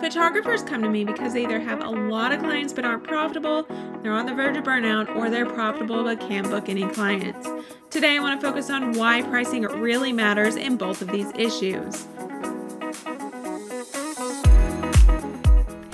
Photographers come to me because they either have a lot of clients but aren't profitable, they're on the verge of burnout, or they're profitable but can't book any clients. Today, I want to focus on why pricing really matters in both of these issues.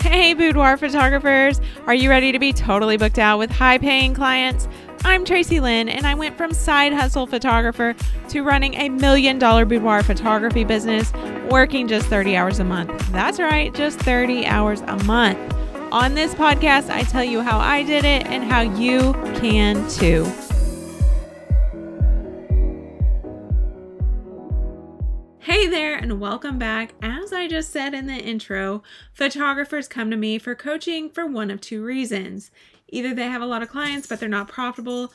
Hey, boudoir photographers! Are you ready to be totally booked out with high paying clients? I'm Tracy Lynn, and I went from side hustle photographer to running a million dollar boudoir photography business, working just 30 hours a month. That's right, just 30 hours a month. On this podcast, I tell you how I did it and how you can too. Hey there, and welcome back. As I just said in the intro, photographers come to me for coaching for one of two reasons. Either they have a lot of clients, but they're not profitable,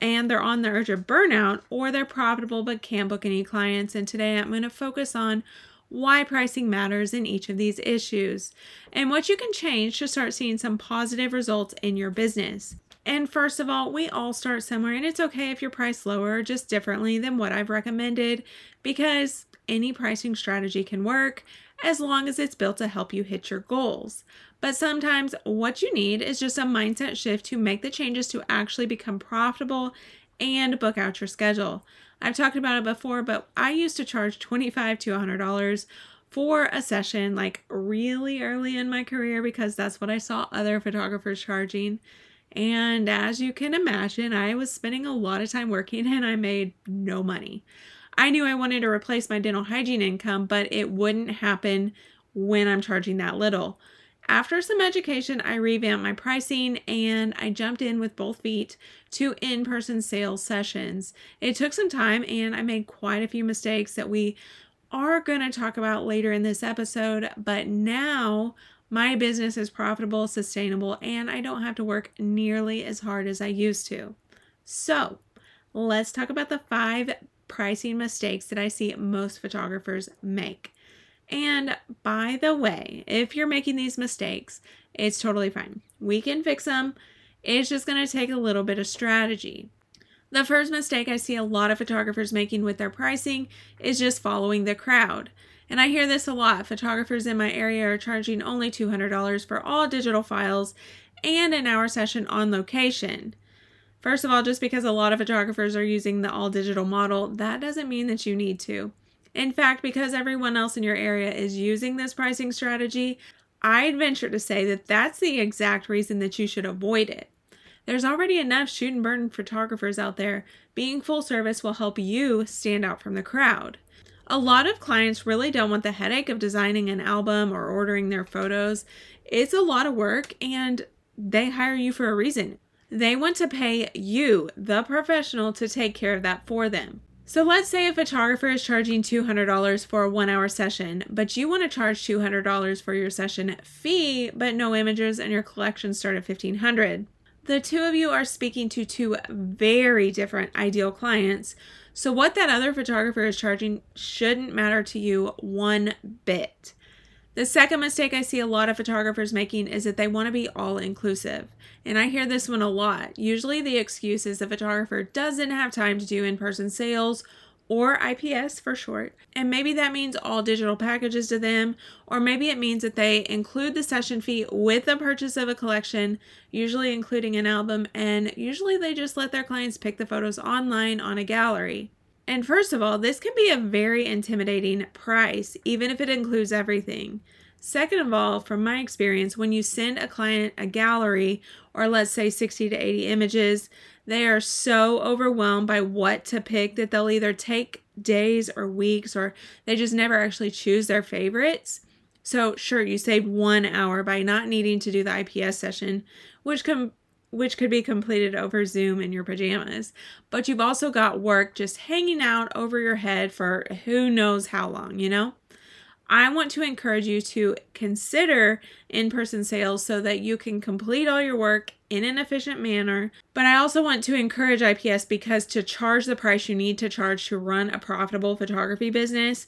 and they're on the urge of burnout, or they're profitable but can't book any clients. And today I'm going to focus on why pricing matters in each of these issues and what you can change to start seeing some positive results in your business. And first of all, we all start somewhere, and it's okay if you're priced lower, just differently than what I've recommended, because any pricing strategy can work as long as it's built to help you hit your goals. But sometimes what you need is just a mindset shift to make the changes to actually become profitable and book out your schedule. I've talked about it before, but I used to charge 25 to $100 for a session like really early in my career because that's what I saw other photographers charging. And as you can imagine, I was spending a lot of time working and I made no money. I knew I wanted to replace my dental hygiene income, but it wouldn't happen when I'm charging that little. After some education, I revamped my pricing and I jumped in with both feet to in person sales sessions. It took some time and I made quite a few mistakes that we are going to talk about later in this episode, but now my business is profitable, sustainable, and I don't have to work nearly as hard as I used to. So, let's talk about the five pricing mistakes that I see most photographers make. And by the way, if you're making these mistakes, it's totally fine. We can fix them. It's just going to take a little bit of strategy. The first mistake I see a lot of photographers making with their pricing is just following the crowd. And I hear this a lot. Photographers in my area are charging only $200 for all digital files and an hour session on location. First of all, just because a lot of photographers are using the all digital model, that doesn't mean that you need to. In fact, because everyone else in your area is using this pricing strategy, I'd venture to say that that's the exact reason that you should avoid it. There's already enough shoot and burn photographers out there. Being full service will help you stand out from the crowd. A lot of clients really don't want the headache of designing an album or ordering their photos. It's a lot of work and they hire you for a reason. They want to pay you, the professional, to take care of that for them. So let's say a photographer is charging $200 for a one hour session, but you want to charge $200 for your session fee, but no images and your collection start at 1,500. The two of you are speaking to two very different ideal clients. So, what that other photographer is charging shouldn't matter to you one bit. The second mistake I see a lot of photographers making is that they want to be all inclusive. And I hear this one a lot. Usually the excuse is the photographer doesn't have time to do in person sales or IPS for short. And maybe that means all digital packages to them, or maybe it means that they include the session fee with the purchase of a collection, usually including an album, and usually they just let their clients pick the photos online on a gallery. And first of all, this can be a very intimidating price, even if it includes everything. Second of all, from my experience, when you send a client a gallery or let's say 60 to 80 images, they are so overwhelmed by what to pick that they'll either take days or weeks or they just never actually choose their favorites. So, sure, you saved one hour by not needing to do the IPS session, which can which could be completed over Zoom in your pajamas. But you've also got work just hanging out over your head for who knows how long, you know? I want to encourage you to consider in person sales so that you can complete all your work in an efficient manner. But I also want to encourage IPS because to charge the price you need to charge to run a profitable photography business,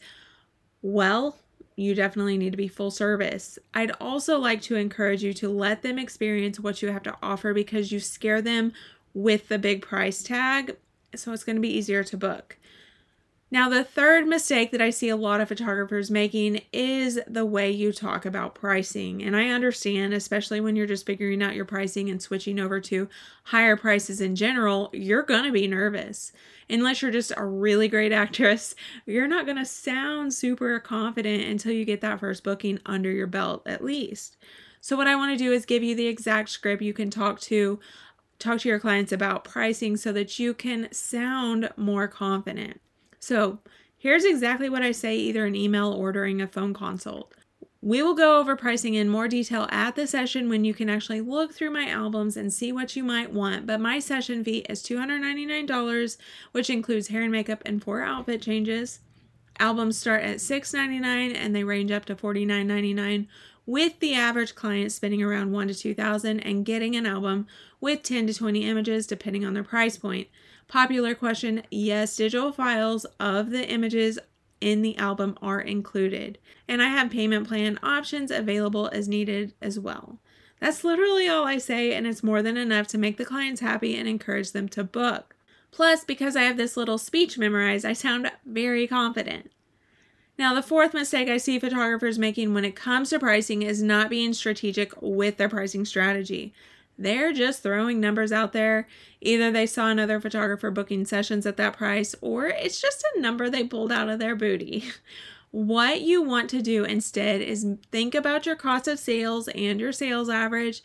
well, you definitely need to be full service. I'd also like to encourage you to let them experience what you have to offer because you scare them with the big price tag, so it's going to be easier to book. Now, the third mistake that I see a lot of photographers making is the way you talk about pricing. And I understand, especially when you're just figuring out your pricing and switching over to higher prices in general, you're going to be nervous. Unless you're just a really great actress, you're not going to sound super confident until you get that first booking under your belt, at least. So, what I want to do is give you the exact script you can talk to talk to your clients about pricing so that you can sound more confident. So, here's exactly what I say either in email or during a phone consult. We will go over pricing in more detail at the session when you can actually look through my albums and see what you might want. But my session fee is $299, which includes hair and makeup and four outfit changes. Albums start at $6.99 and they range up to $49.99 with the average client spending around 1 to 2000 and getting an album with 10 to 20 images depending on their price point. Popular question, yes, digital files of the images in the album are included. And I have payment plan options available as needed as well. That's literally all I say, and it's more than enough to make the clients happy and encourage them to book. Plus, because I have this little speech memorized, I sound very confident. Now, the fourth mistake I see photographers making when it comes to pricing is not being strategic with their pricing strategy. They're just throwing numbers out there. Either they saw another photographer booking sessions at that price, or it's just a number they pulled out of their booty. What you want to do instead is think about your cost of sales and your sales average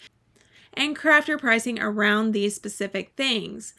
and craft your pricing around these specific things.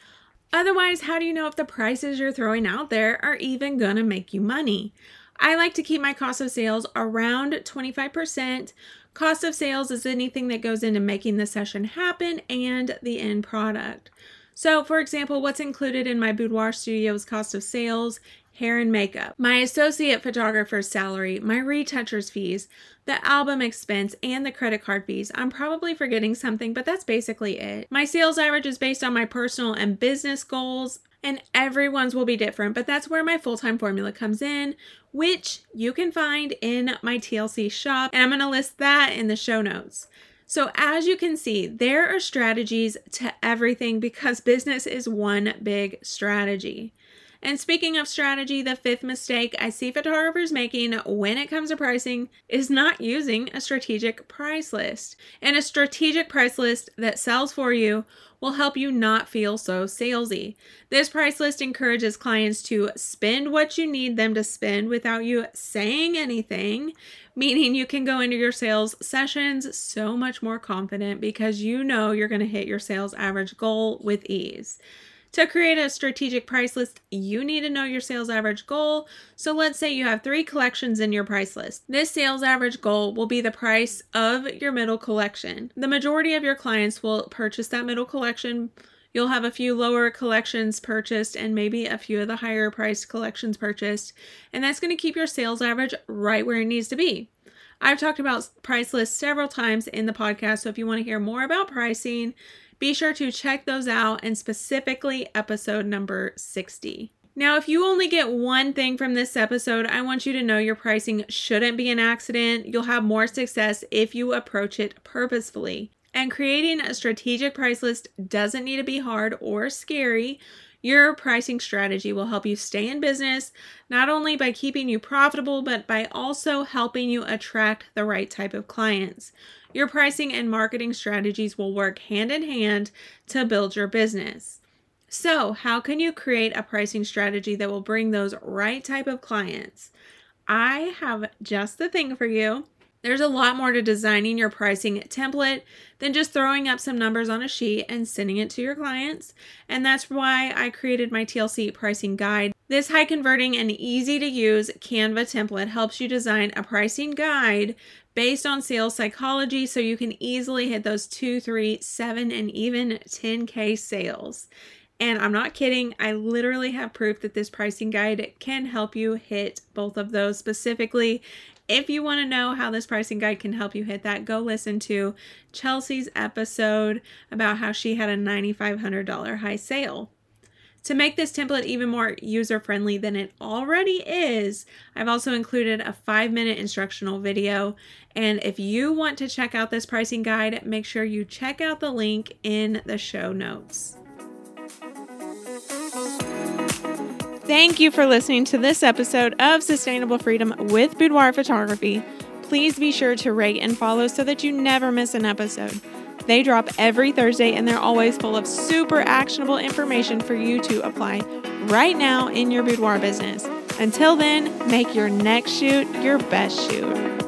Otherwise, how do you know if the prices you're throwing out there are even going to make you money? I like to keep my cost of sales around 25%. Cost of sales is anything that goes into making the session happen and the end product. So, for example, what's included in my boudoir studio's cost of sales hair and makeup, my associate photographer's salary, my retoucher's fees, the album expense, and the credit card fees. I'm probably forgetting something, but that's basically it. My sales average is based on my personal and business goals and everyone's will be different, but that's where my full time formula comes in, which you can find in my TLC shop. And I'm to list that in the show notes. So, as you can see, there are strategies to everything because business is one big strategy. And speaking of strategy, the fifth mistake I see photographers making when it comes to pricing is not using a strategic price list. And a strategic price list that sells for you will help you not feel so salesy. This price list encourages clients to spend what you need them to spend without you saying anything, meaning you can go into your sales sessions so much more confident because you know you're going to hit your sales average goal with ease. To create a strategic price list, you need to know your sales average goal. So let's say you have three collections in your price list. This sales average goal will be the price of your middle collection. The majority of your clients will purchase that middle collection. You'll have a few lower collections purchased and maybe a few of the higher priced collections purchased. And that's going to keep your sales average right where it needs to be. I've talked about price lists several times in the podcast. So if you want to hear more about pricing, be sure to check those out and specifically episode number 60. Now, if you only get one thing from this episode, I want you to know your pricing shouldn't be an accident. You'll have more success if you approach it purposefully. And creating a strategic price list doesn't need to be hard or scary. Your pricing strategy will help you stay in business, not only by keeping you profitable, but by also helping you attract the right type of clients. Your pricing and marketing strategies will work hand in hand to build your business. So, how can you create a pricing strategy that will bring those right type of clients? I have just the thing for you. There's a lot more to designing your pricing template than just throwing up some numbers on a sheet and sending it to your clients. And that's why I created my TLC pricing guide. This high converting and easy to use Canva template helps you design a pricing guide based on sales psychology so you can easily hit those two, three, seven, and even 10K sales. And I'm not kidding, I literally have proof that this pricing guide can help you hit both of those specifically. If you want to know how this pricing guide can help you hit that, go listen to Chelsea's episode about how she had a $9,500 high sale. To make this template even more user friendly than it already is, I've also included a five minute instructional video. And if you want to check out this pricing guide, make sure you check out the link in the show notes. Thank you for listening to this episode of Sustainable Freedom with Boudoir Photography. Please be sure to rate and follow so that you never miss an episode. They drop every Thursday and they're always full of super actionable information for you to apply right now in your boudoir business. Until then, make your next shoot your best shoot.